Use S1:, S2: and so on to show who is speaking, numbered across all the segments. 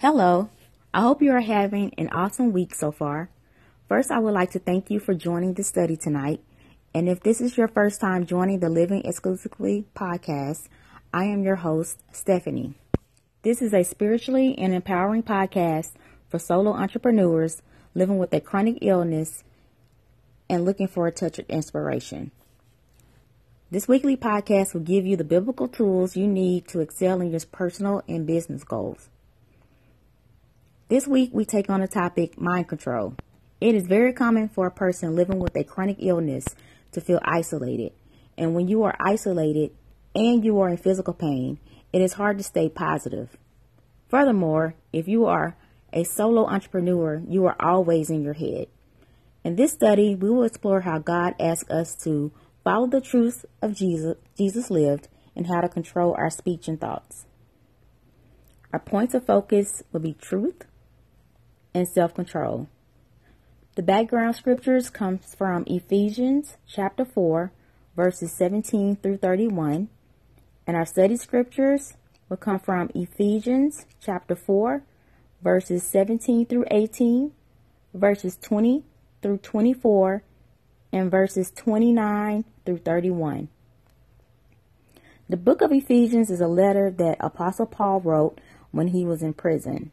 S1: Hello. I hope you are having an awesome week so far. First, I would like to thank you for joining the study tonight. And if this is your first time joining the Living Exclusively podcast, I am your host, Stephanie. This is a spiritually and empowering podcast for solo entrepreneurs living with a chronic illness and looking for a touch of inspiration. This weekly podcast will give you the biblical tools you need to excel in your personal and business goals. This week, we take on the topic mind control. It is very common for a person living with a chronic illness to feel isolated. And when you are isolated and you are in physical pain, it is hard to stay positive. Furthermore, if you are a solo entrepreneur, you are always in your head. In this study, we will explore how God asks us to follow the truth of Jesus, Jesus lived and how to control our speech and thoughts. Our points of focus will be truth, and self-control. The background scriptures comes from Ephesians chapter 4 verses 17 through 31 and our study scriptures will come from Ephesians chapter 4 verses 17 through 18, verses 20 through 24 and verses 29 through 31. The book of Ephesians is a letter that Apostle Paul wrote when he was in prison.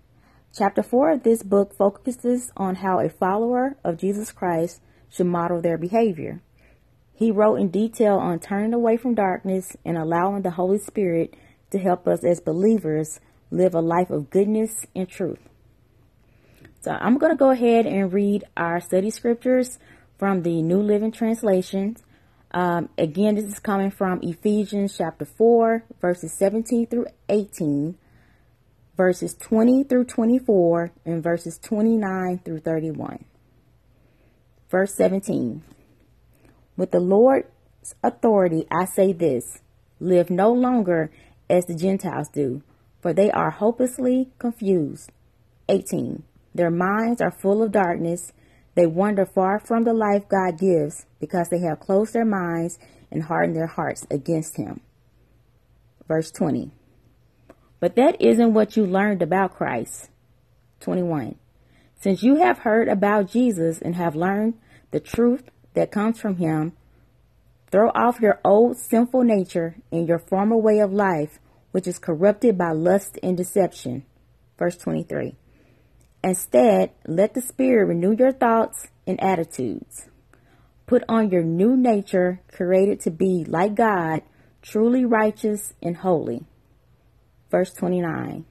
S1: Chapter 4 of this book focuses on how a follower of Jesus Christ should model their behavior. He wrote in detail on turning away from darkness and allowing the Holy Spirit to help us as believers live a life of goodness and truth. So I'm going to go ahead and read our study scriptures from the New Living Translation. Um, again, this is coming from Ephesians chapter 4, verses 17 through 18 verses 20 through 24 and verses 29 through 31. Verse 17. With the Lord's authority, I say this live no longer as the Gentiles do, for they are hopelessly confused. 18. Their minds are full of darkness. They wander far from the life God gives because they have closed their minds and hardened their hearts against Him. Verse 20. But that isn't what you learned about Christ. 21. Since you have heard about Jesus and have learned the truth that comes from him, throw off your old sinful nature and your former way of life, which is corrupted by lust and deception. Verse 23. Instead, let the Spirit renew your thoughts and attitudes. Put on your new nature, created to be like God, truly righteous and holy verse 29.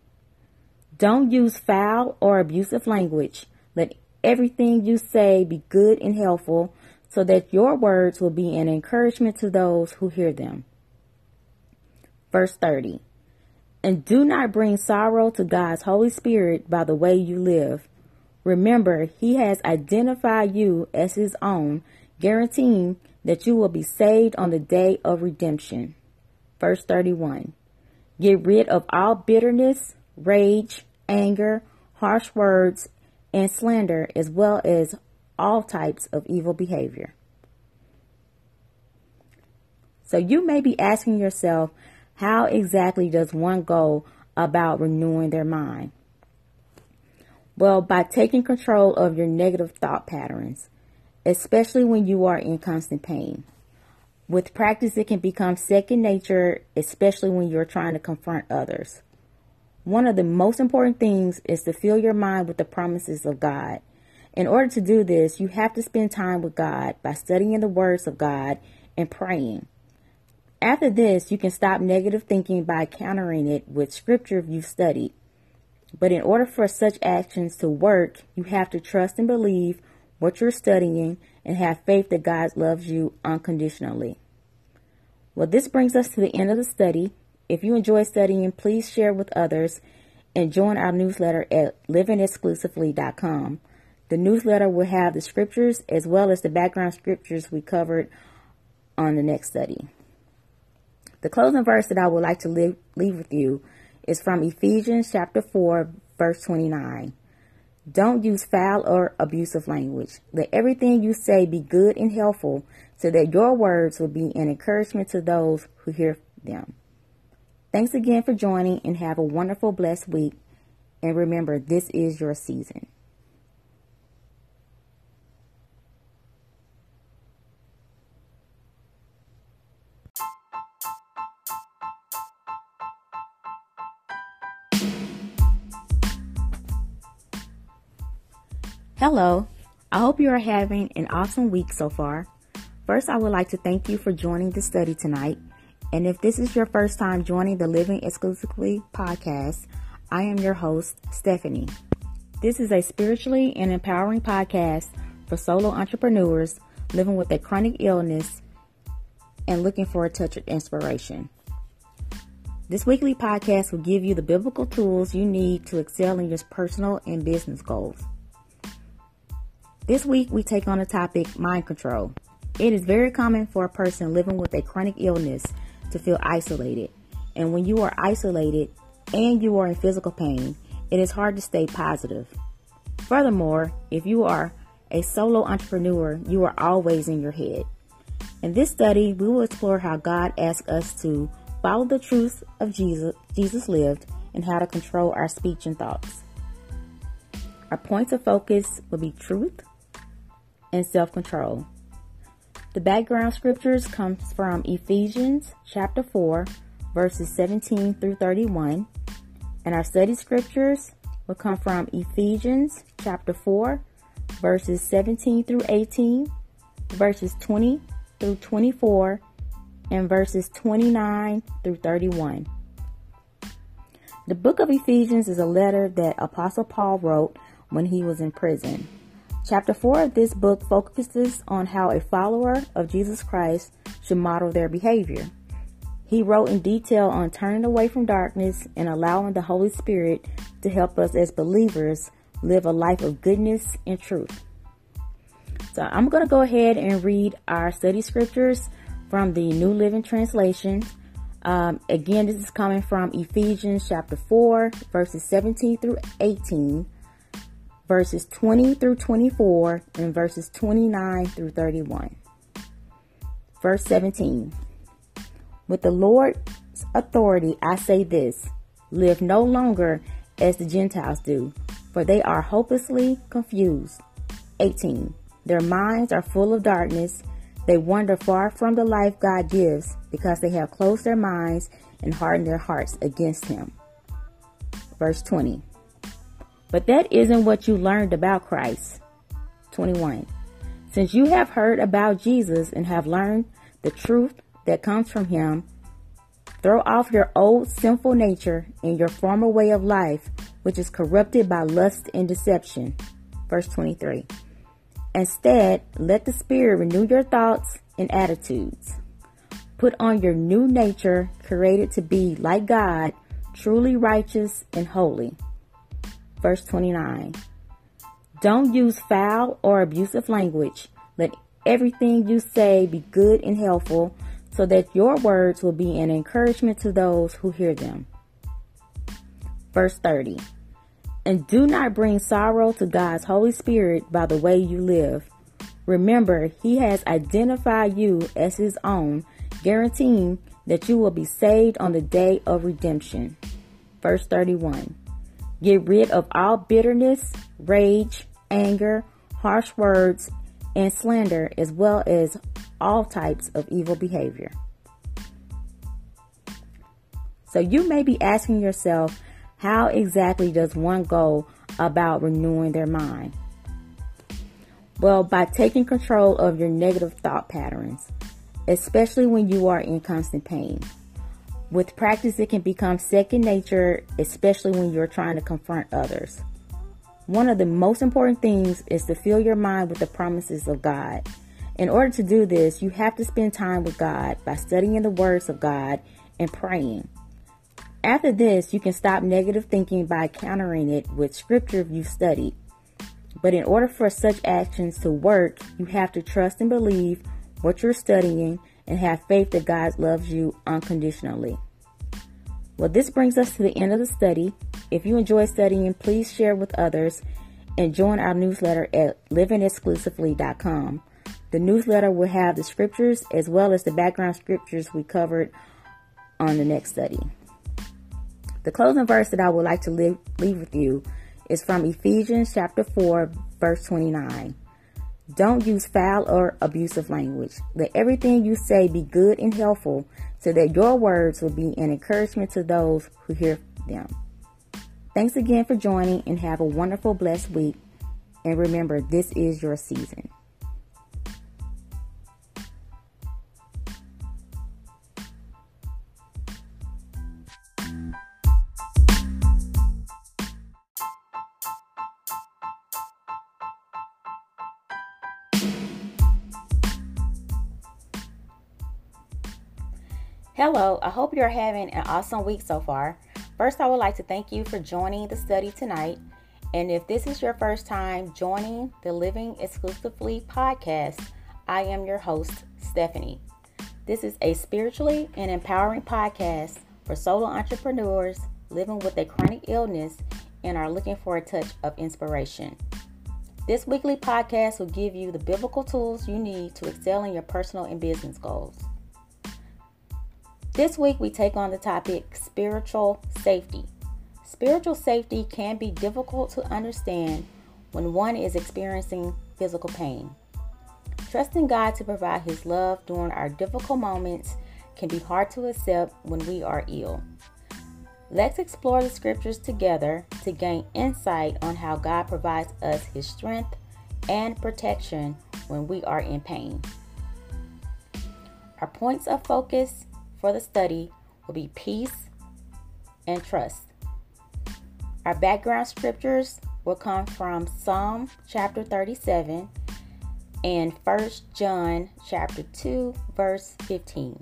S1: Don't use foul or abusive language. Let everything you say be good and helpful so that your words will be an encouragement to those who hear them. Verse 30. And do not bring sorrow to God's Holy Spirit by the way you live. Remember, He has identified you as His own, guaranteeing that you will be saved on the day of redemption. Verse 31. Get rid of all bitterness, rage, anger, harsh words, and slander, as well as all types of evil behavior. So you may be asking yourself, how exactly does one go about renewing their mind? Well, by taking control of your negative thought patterns, especially when you are in constant pain. With practice, it can become second nature, especially when you're trying to confront others. One of the most important things is to fill your mind with the promises of God. In order to do this, you have to spend time with God by studying the words of God and praying. After this, you can stop negative thinking by countering it with scripture you've studied. But in order for such actions to work, you have to trust and believe what you're studying and have faith that God loves you unconditionally. Well, this brings us to the end of the study. If you enjoy studying, please share with others and join our newsletter at livingexclusively.com. The newsletter will have the scriptures as well as the background scriptures we covered on the next study. The closing verse that I would like to leave, leave with you is from Ephesians chapter 4, verse 29. Don't use foul or abusive language. Let everything you say be good and helpful so that your words will be an encouragement to those who hear them. Thanks again for joining and have a wonderful, blessed week. And remember, this is your season. Hello, I hope you are having an awesome week so far. First, I would like to thank you for joining the study tonight. And if this is your first time joining the Living Exclusively podcast, I am your host, Stephanie. This is a spiritually and empowering podcast for solo entrepreneurs living with a chronic illness and looking for a touch of inspiration. This weekly podcast will give you the biblical tools you need to excel in your personal and business goals. This week, we take on the topic mind control. It is very common for a person living with a chronic illness to feel isolated. And when you are isolated and you are in physical pain, it is hard to stay positive. Furthermore, if you are a solo entrepreneur, you are always in your head. In this study, we will explore how God asks us to follow the truth of Jesus Jesus lived and how to control our speech and thoughts. Our points of focus will be truth, and self-control. The background scriptures comes from Ephesians chapter 4 verses 17 through 31 and our study scriptures will come from Ephesians chapter 4 verses 17 through 18 verses 20 through 24 and verses 29 through 31. The book of Ephesians is a letter that Apostle Paul wrote when he was in prison. Chapter 4 of this book focuses on how a follower of Jesus Christ should model their behavior. He wrote in detail on turning away from darkness and allowing the Holy Spirit to help us as believers live a life of goodness and truth. So I'm going to go ahead and read our study scriptures from the New Living Translation. Um, again, this is coming from Ephesians chapter 4, verses 17 through 18 verses 20 through 24 and verses 29 through 31. Verse 17. With the Lord's authority, I say this live no longer as the Gentiles do, for they are hopelessly confused. 18. Their minds are full of darkness. They wander far from the life God gives because they have closed their minds and hardened their hearts against Him. Verse 20. But that isn't what you learned about Christ. 21. Since you have heard about Jesus and have learned the truth that comes from him, throw off your old sinful nature and your former way of life, which is corrupted by lust and deception. Verse 23. Instead, let the Spirit renew your thoughts and attitudes. Put on your new nature, created to be like God, truly righteous and holy verse 29. Don't use foul or abusive language. Let everything you say be good and helpful so that your words will be an encouragement to those who hear them. Verse 30. And do not bring sorrow to God's Holy Spirit by the way you live. Remember, He has identified you as His own, guaranteeing that you will be saved on the day of redemption. Verse 31. Get rid of all bitterness, rage, anger, harsh words, and slander, as well as all types of evil behavior. So you may be asking yourself, how exactly does one go about renewing their mind? Well, by taking control of your negative thought patterns, especially when you are in constant pain. With practice, it can become second nature, especially when you're trying to confront others. One of the most important things is to fill your mind with the promises of God. In order to do this, you have to spend time with God by studying the words of God and praying. After this, you can stop negative thinking by countering it with scripture you've studied. But in order for such actions to work, you have to trust and believe what you're studying and have faith that God loves you unconditionally. Well, this brings us to the end of the study. If you enjoy studying, please share with others and join our newsletter at livingexclusively.com. The newsletter will have the scriptures as well as the background scriptures we covered on the next study. The closing verse that I would like to leave, leave with you is from Ephesians chapter 4, verse 29. Don't use foul or abusive language. Let everything you say be good and helpful so that your words will be an encouragement to those who hear them. Thanks again for joining and have a wonderful, blessed week. And remember, this is your season. Hello, I hope you're having an awesome week so far. First, I would like to thank you for joining the study tonight. And if this is your first time joining the Living Exclusively podcast, I am your host, Stephanie. This is a spiritually and empowering podcast for solo entrepreneurs living with a chronic illness and are looking for a touch of inspiration. This weekly podcast will give you the biblical tools you need to excel in your personal and business goals. This week, we take on the topic spiritual safety. Spiritual safety can be difficult to understand when one is experiencing physical pain. Trusting God to provide His love during our difficult moments can be hard to accept when we are ill. Let's explore the scriptures together to gain insight on how God provides us His strength and protection when we are in pain. Our points of focus for the study will be peace and trust. Our background scriptures will come from Psalm chapter 37 and 1 John chapter 2 verse 15.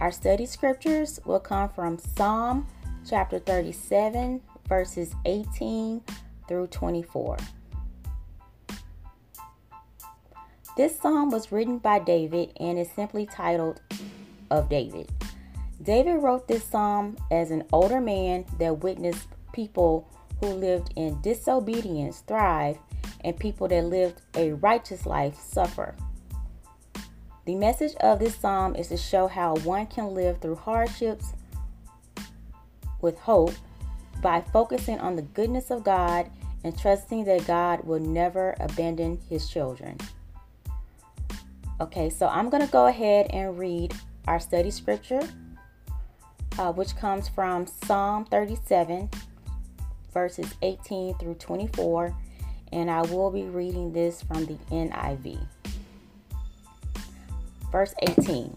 S1: Our study scriptures will come from Psalm chapter 37 verses 18 through 24. This psalm was written by David and is simply titled of David. David wrote this psalm as an older man that witnessed people who lived in disobedience thrive and people that lived a righteous life suffer. The message of this psalm is to show how one can live through hardships with hope by focusing on the goodness of God and trusting that God will never abandon his children. Okay, so I'm going to go ahead and read our study scripture, uh, which comes from Psalm 37, verses 18 through 24, and I will be reading this from the NIV. Verse 18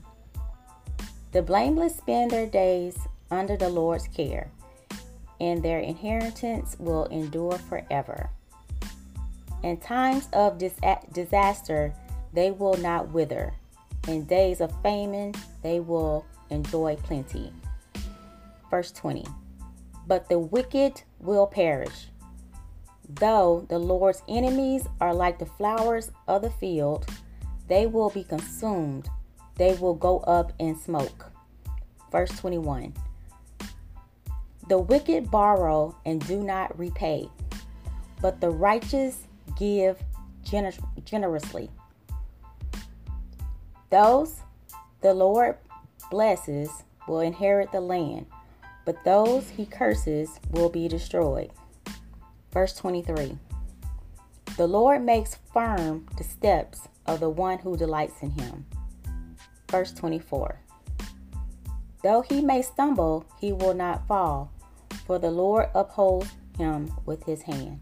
S1: The blameless spend their days under the Lord's care, and their inheritance will endure forever. In times of dis- disaster, they will not wither in days of famine, they will enjoy plenty. Verse 20 But the wicked will perish. Though the Lord's enemies are like the flowers of the field, they will be consumed. They will go up in smoke. Verse 21 The wicked borrow and do not repay, but the righteous give gener- generously. Those the Lord blesses will inherit the land, but those he curses will be destroyed. Verse 23 The Lord makes firm the steps of the one who delights in him. Verse 24 Though he may stumble, he will not fall, for the Lord upholds him with his hand.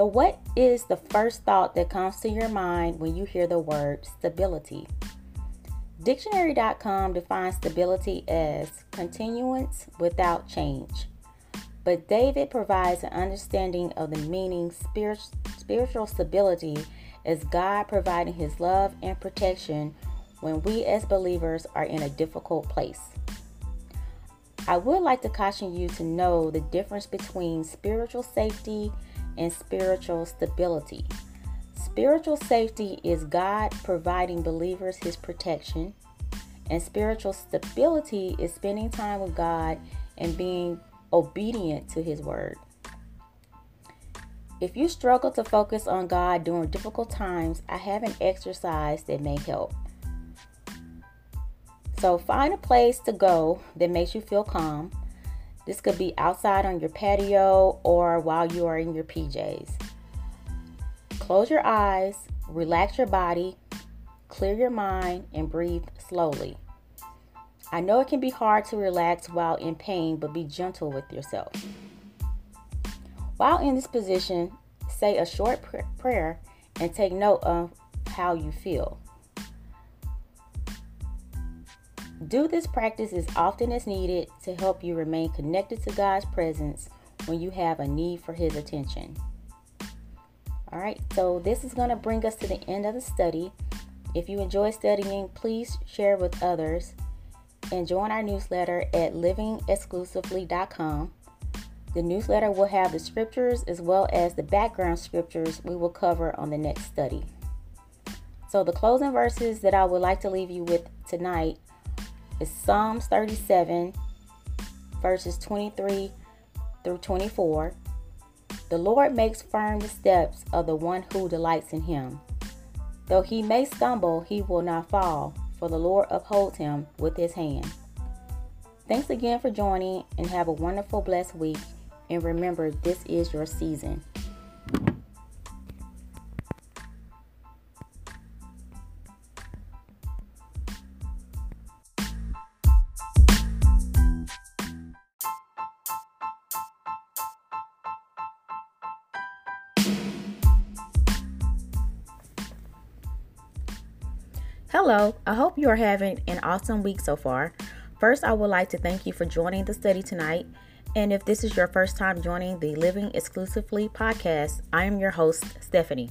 S1: So, what is the first thought that comes to your mind when you hear the word stability? Dictionary.com defines stability as continuance without change. But David provides an understanding of the meaning spiritual stability as God providing his love and protection when we as believers are in a difficult place. I would like to caution you to know the difference between spiritual safety and spiritual stability. Spiritual safety is God providing believers his protection, and spiritual stability is spending time with God and being obedient to his word. If you struggle to focus on God during difficult times, I have an exercise that may help. So find a place to go that makes you feel calm. This could be outside on your patio or while you are in your PJs. Close your eyes, relax your body, clear your mind, and breathe slowly. I know it can be hard to relax while in pain, but be gentle with yourself. While in this position, say a short pr- prayer and take note of how you feel. Do this practice as often as needed to help you remain connected to God's presence when you have a need for His attention. All right, so this is going to bring us to the end of the study. If you enjoy studying, please share with others and join our newsletter at livingexclusively.com. The newsletter will have the scriptures as well as the background scriptures we will cover on the next study. So, the closing verses that I would like to leave you with tonight is Psalms 37, verses 23 through 24. The Lord makes firm the steps of the one who delights in him. Though he may stumble, he will not fall, for the Lord upholds him with his hand. Thanks again for joining and have a wonderful, blessed week. And remember, this is your season. Hello, I hope you are having an awesome week so far. First, I would like to thank you for joining the study tonight. And if this is your first time joining the Living Exclusively podcast, I am your host, Stephanie.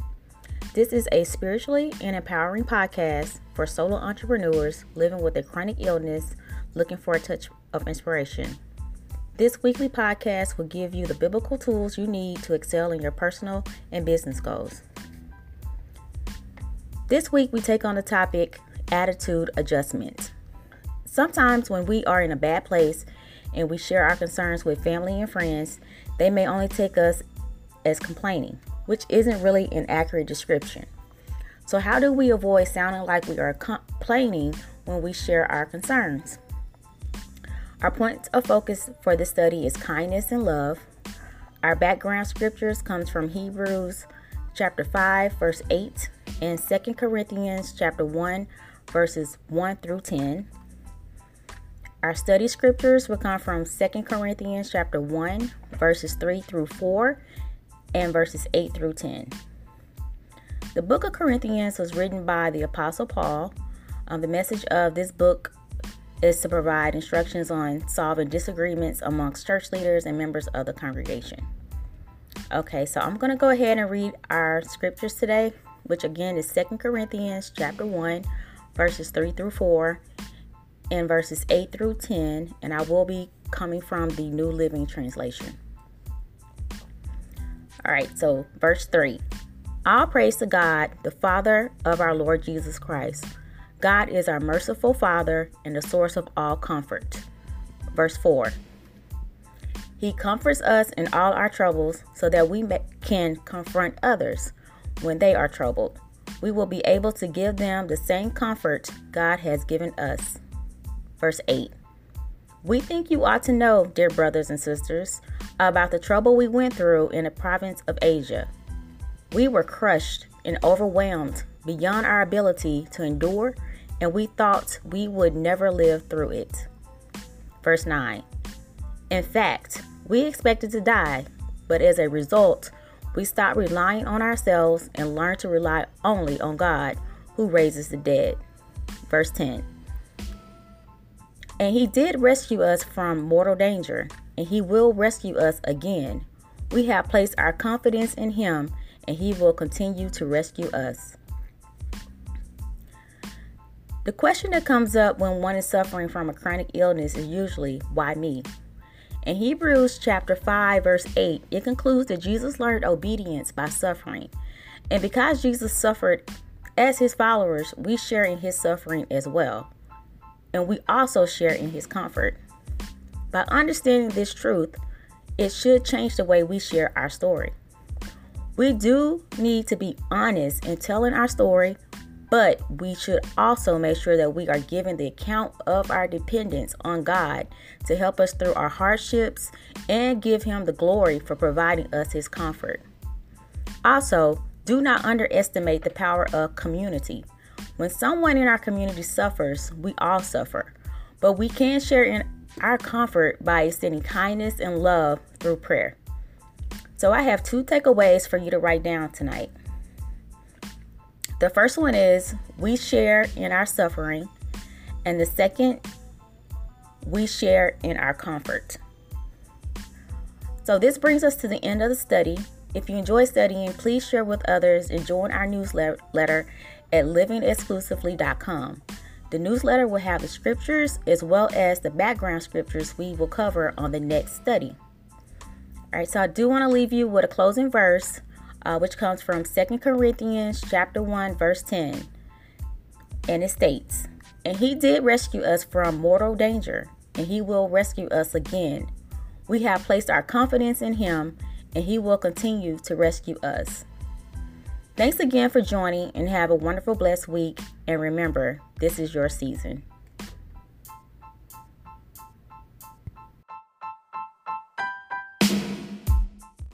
S1: This is a spiritually and empowering podcast for solo entrepreneurs living with a chronic illness looking for a touch of inspiration. This weekly podcast will give you the biblical tools you need to excel in your personal and business goals. This week, we take on the topic attitude adjustment. Sometimes, when we are in a bad place and we share our concerns with family and friends, they may only take us as complaining, which isn't really an accurate description. So, how do we avoid sounding like we are complaining when we share our concerns? Our point of focus for this study is kindness and love. Our background scriptures comes from Hebrews chapter 5 verse 8 and 2 Corinthians chapter 1 verses 1 through 10. Our study scriptures will come from 2 Corinthians chapter 1 verses 3 through 4 and verses 8 through 10. The book of Corinthians was written by the apostle Paul. Um, the message of this book is to provide instructions on solving disagreements amongst church leaders and members of the congregation. Okay, so I'm going to go ahead and read our scriptures today which again is Second Corinthians chapter 1, verses 3 through 4, and verses 8 through 10, and I will be coming from the New Living Translation. All right, so verse 3. All praise to God, the Father of our Lord Jesus Christ. God is our merciful Father and the source of all comfort. Verse 4. He comforts us in all our troubles so that we can confront others when they are troubled. We will be able to give them the same comfort God has given us. Verse 8 We think you ought to know, dear brothers and sisters, about the trouble we went through in the province of Asia. We were crushed and overwhelmed beyond our ability to endure, and we thought we would never live through it. Verse 9 In fact, we expected to die, but as a result, we stop relying on ourselves and learn to rely only on God who raises the dead. Verse 10 And he did rescue us from mortal danger, and he will rescue us again. We have placed our confidence in him, and he will continue to rescue us. The question that comes up when one is suffering from a chronic illness is usually, why me? In Hebrews chapter 5 verse 8, it concludes that Jesus learned obedience by suffering. And because Jesus suffered as his followers, we share in his suffering as well. And we also share in his comfort. By understanding this truth, it should change the way we share our story. We do need to be honest in telling our story But we should also make sure that we are giving the account of our dependence on God to help us through our hardships and give Him the glory for providing us His comfort. Also, do not underestimate the power of community. When someone in our community suffers, we all suffer. But we can share in our comfort by extending kindness and love through prayer. So, I have two takeaways for you to write down tonight. The first one is we share in our suffering, and the second, we share in our comfort. So, this brings us to the end of the study. If you enjoy studying, please share with others and join our newsletter at livingexclusively.com. The newsletter will have the scriptures as well as the background scriptures we will cover on the next study. All right, so I do want to leave you with a closing verse uh, which comes from Second Corinthians chapter 1 verse 10. And it states, "And he did rescue us from mortal danger, and he will rescue us again. We have placed our confidence in him, and he will continue to rescue us." Thanks again for joining and have a wonderful blessed week and remember, this is your season.